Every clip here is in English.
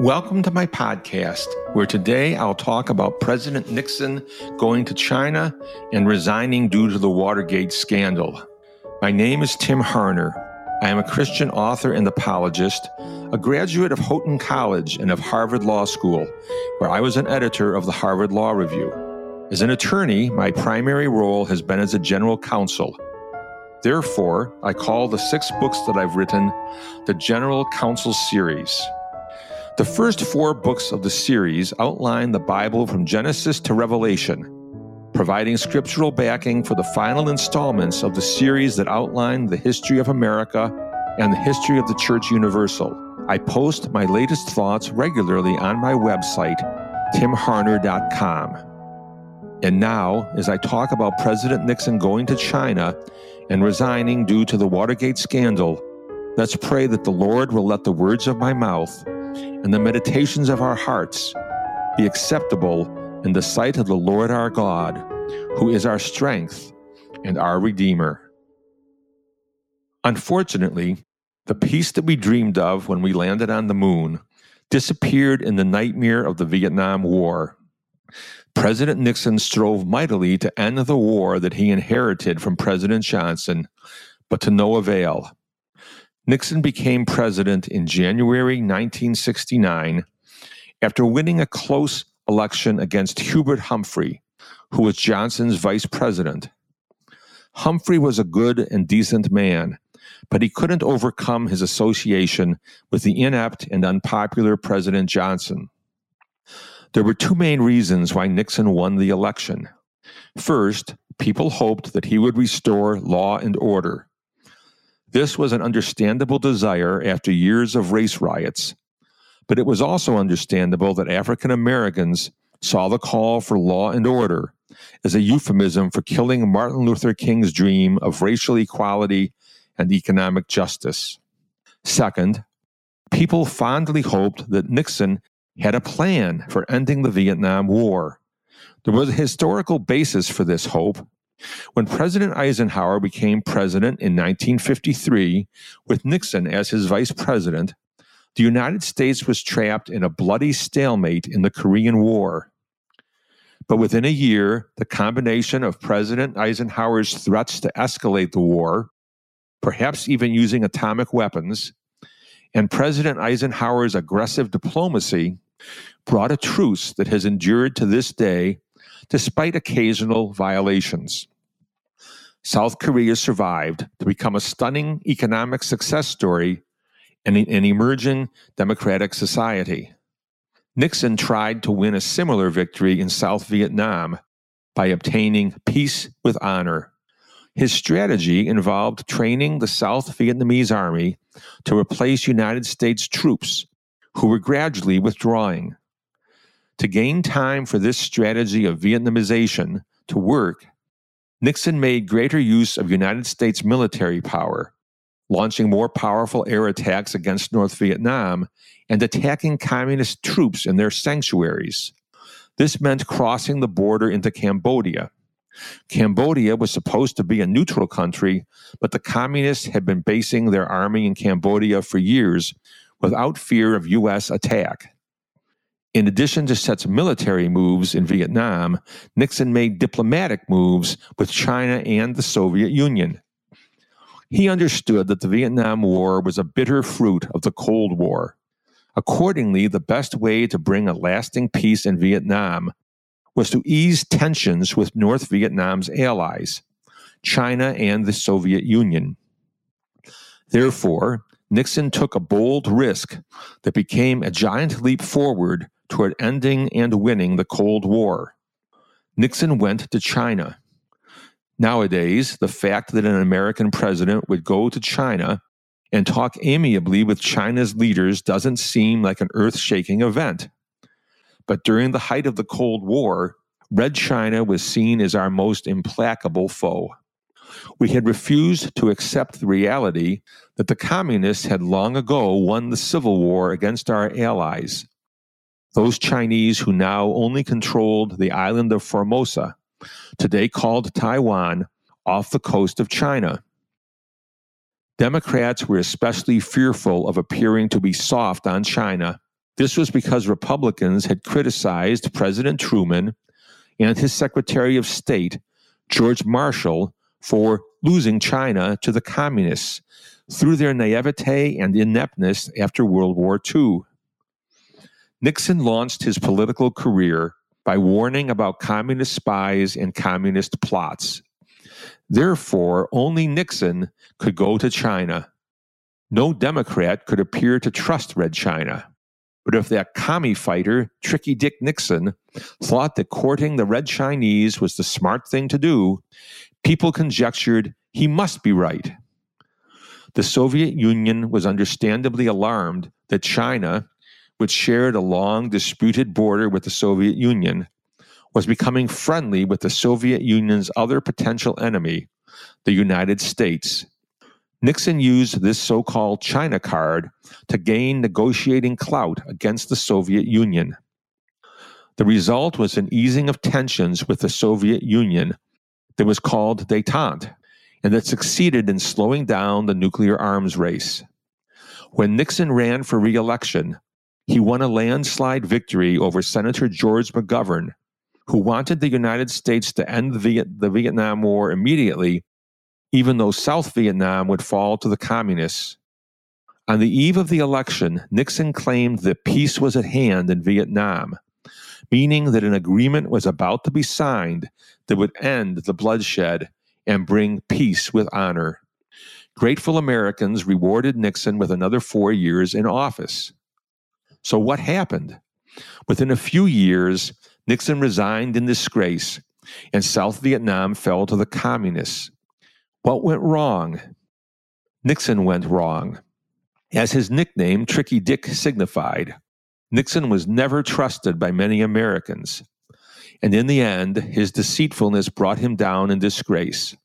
Welcome to my podcast, where today I'll talk about President Nixon going to China and resigning due to the Watergate scandal. My name is Tim Harner. I am a Christian author and apologist, a graduate of Houghton College and of Harvard Law School, where I was an editor of the Harvard Law Review. As an attorney, my primary role has been as a general counsel. Therefore, I call the six books that I've written the General Counsel Series. The first four books of the series outline the Bible from Genesis to Revelation, providing scriptural backing for the final installments of the series that outline the history of America and the history of the Church Universal. I post my latest thoughts regularly on my website, timharner.com. And now, as I talk about President Nixon going to China and resigning due to the Watergate scandal, let's pray that the Lord will let the words of my mouth and the meditations of our hearts be acceptable in the sight of the Lord our God, who is our strength and our Redeemer. Unfortunately, the peace that we dreamed of when we landed on the moon disappeared in the nightmare of the Vietnam War. President Nixon strove mightily to end the war that he inherited from President Johnson, but to no avail. Nixon became president in January 1969 after winning a close election against Hubert Humphrey, who was Johnson's vice president. Humphrey was a good and decent man, but he couldn't overcome his association with the inept and unpopular President Johnson. There were two main reasons why Nixon won the election. First, people hoped that he would restore law and order. This was an understandable desire after years of race riots, but it was also understandable that African Americans saw the call for law and order as a euphemism for killing Martin Luther King's dream of racial equality and economic justice. Second, people fondly hoped that Nixon had a plan for ending the Vietnam War. There was a historical basis for this hope, when President Eisenhower became president in 1953, with Nixon as his vice president, the United States was trapped in a bloody stalemate in the Korean War. But within a year, the combination of President Eisenhower's threats to escalate the war, perhaps even using atomic weapons, and President Eisenhower's aggressive diplomacy brought a truce that has endured to this day despite occasional violations. South Korea survived to become a stunning economic success story and an emerging democratic society. Nixon tried to win a similar victory in South Vietnam by obtaining peace with honor. His strategy involved training the South Vietnamese army to replace United States troops who were gradually withdrawing. To gain time for this strategy of Vietnamization to work, Nixon made greater use of United States military power, launching more powerful air attacks against North Vietnam and attacking communist troops in their sanctuaries. This meant crossing the border into Cambodia. Cambodia was supposed to be a neutral country, but the communists had been basing their army in Cambodia for years without fear of U.S. attack. In addition to such military moves in Vietnam, Nixon made diplomatic moves with China and the Soviet Union. He understood that the Vietnam War was a bitter fruit of the Cold War. Accordingly, the best way to bring a lasting peace in Vietnam was to ease tensions with North Vietnam's allies, China and the Soviet Union. Therefore, Nixon took a bold risk that became a giant leap forward toward ending and winning the Cold War. Nixon went to China. Nowadays, the fact that an American president would go to China and talk amiably with China's leaders doesn't seem like an earth shaking event. But during the height of the Cold War, Red China was seen as our most implacable foe. We had refused to accept the reality that the communists had long ago won the Civil War against our allies those Chinese who now only controlled the island of Formosa, today called Taiwan, off the coast of China. Democrats were especially fearful of appearing to be soft on China This was because Republicans had criticized President Truman and his Secretary of State, George Marshall, for losing China to the communists through their naivete and ineptness after World War II. Nixon launched his political career by warning about communist spies and communist plots. Therefore, only Nixon could go to China. No Democrat could appear to trust Red China. But if that commie fighter, Tricky Dick Nixon, thought that courting the Red Chinese was the smart thing to do, people conjectured he must be right. The Soviet Union was understandably alarmed that China, which shared a long disputed border with the Soviet Union, was becoming friendly with the Soviet Union's other potential enemy, the United States. Nixon used this so called China card to gain negotiating clout against the Soviet Union. The result was an easing of tensions with the Soviet Union that was called detente and that succeeded in slowing down the nuclear arms race. When Nixon ran for re election, he won a landslide victory over Senator George McGovern, who wanted the United States to end the, the Vietnam War immediately, even though South Vietnam would fall to the communists. On the eve of the election, Nixon claimed that peace was at hand in Vietnam, meaning that an agreement was about to be signed that would end the bloodshed and bring peace with honor. Grateful Americans rewarded Nixon with another four years in office. So, what happened? Within a few years, Nixon resigned in disgrace, and South Vietnam fell to the communists. What went wrong? Nixon went wrong. As his nickname, Tricky Dick, signified, Nixon was never trusted by many Americans, and in the end, his deceitfulness brought him down in disgrace.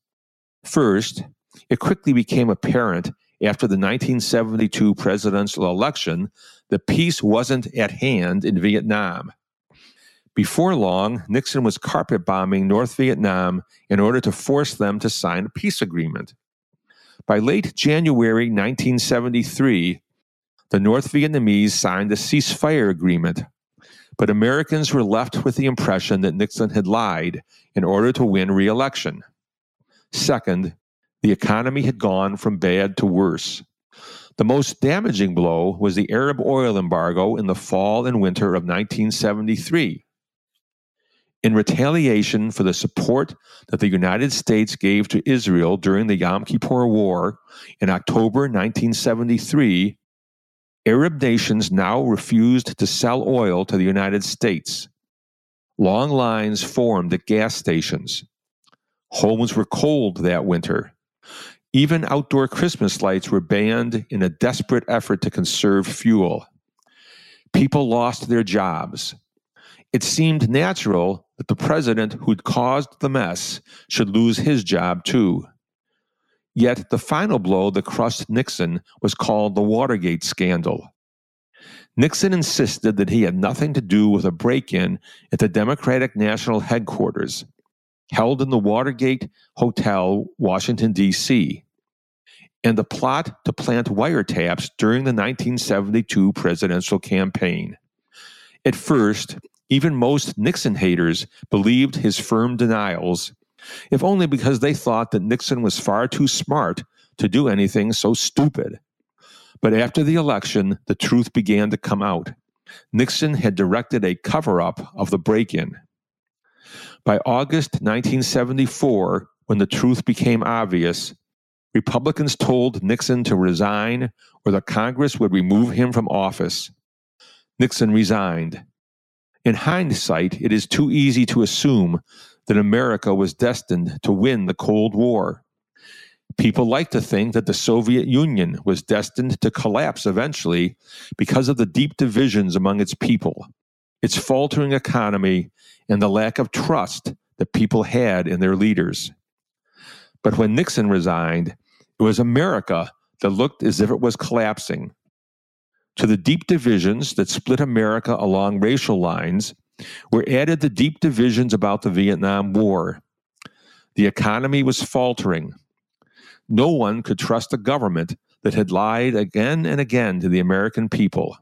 First, it quickly became apparent after the 1972 presidential election that peace wasn't at hand in Vietnam. Before long, Nixon was carpet bombing North Vietnam in order to force them to sign a peace agreement. By late January 1973, the North Vietnamese signed a ceasefire agreement, but Americans were left with the impression that Nixon had lied in order to win re election. Second, the economy had gone from bad to worse. The most damaging blow was the Arab oil embargo in the fall and winter of 1973. In retaliation for the support that the United States gave to Israel during the Yom Kippur War in October 1973, Arab nations now refused to sell oil to the United States. Long lines formed at gas stations. Homes were cold that winter. Even outdoor Christmas lights were banned in a desperate effort to conserve fuel. People lost their jobs. It seemed natural that the president who'd caused the mess should lose his job too. Yet the final blow that crushed Nixon was called the Watergate scandal. Nixon insisted that he had nothing to do with a break in at the Democratic National Headquarters, held in the Watergate Hotel, Washington, D.C., and the plot to plant wiretaps during the 1972 presidential campaign. At first, even most Nixon haters believed his firm denials, if only because they thought that Nixon was far too smart to do anything so stupid. But after the election, the truth began to come out. Nixon had directed a cover up of the break in. By August 1974, when the truth became obvious, Republicans told Nixon to resign or the Congress would remove him from office. Nixon resigned. In hindsight, it is too easy to assume that America was destined to win the Cold War. People like to think that the Soviet Union was destined to collapse eventually because of the deep divisions among its people, its faltering economy, and the lack of trust that people had in their leaders. But when Nixon resigned, it was America that looked as if it was collapsing. To the deep divisions that split America along racial lines were added the deep divisions about the Vietnam War. The economy was faltering. No one could trust a government that had lied again and again to the American people.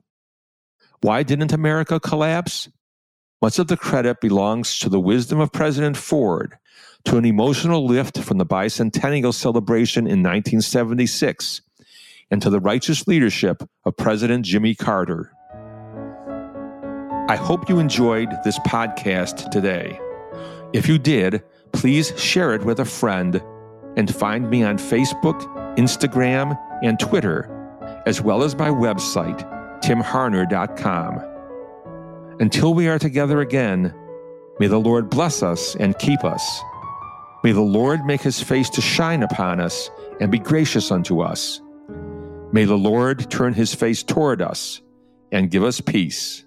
Why didn't America collapse? Much of the credit belongs to the wisdom of President Ford, to an emotional lift from the bicentennial celebration in 1976, and to the righteous leadership of President Jimmy Carter. I hope you enjoyed this podcast today. If you did, please share it with a friend and find me on Facebook, Instagram, and Twitter, as well as my website, timharner.com. Until we are together again, may the Lord bless us and keep us. May the Lord make his face to shine upon us and be gracious unto us. May the Lord turn his face toward us and give us peace.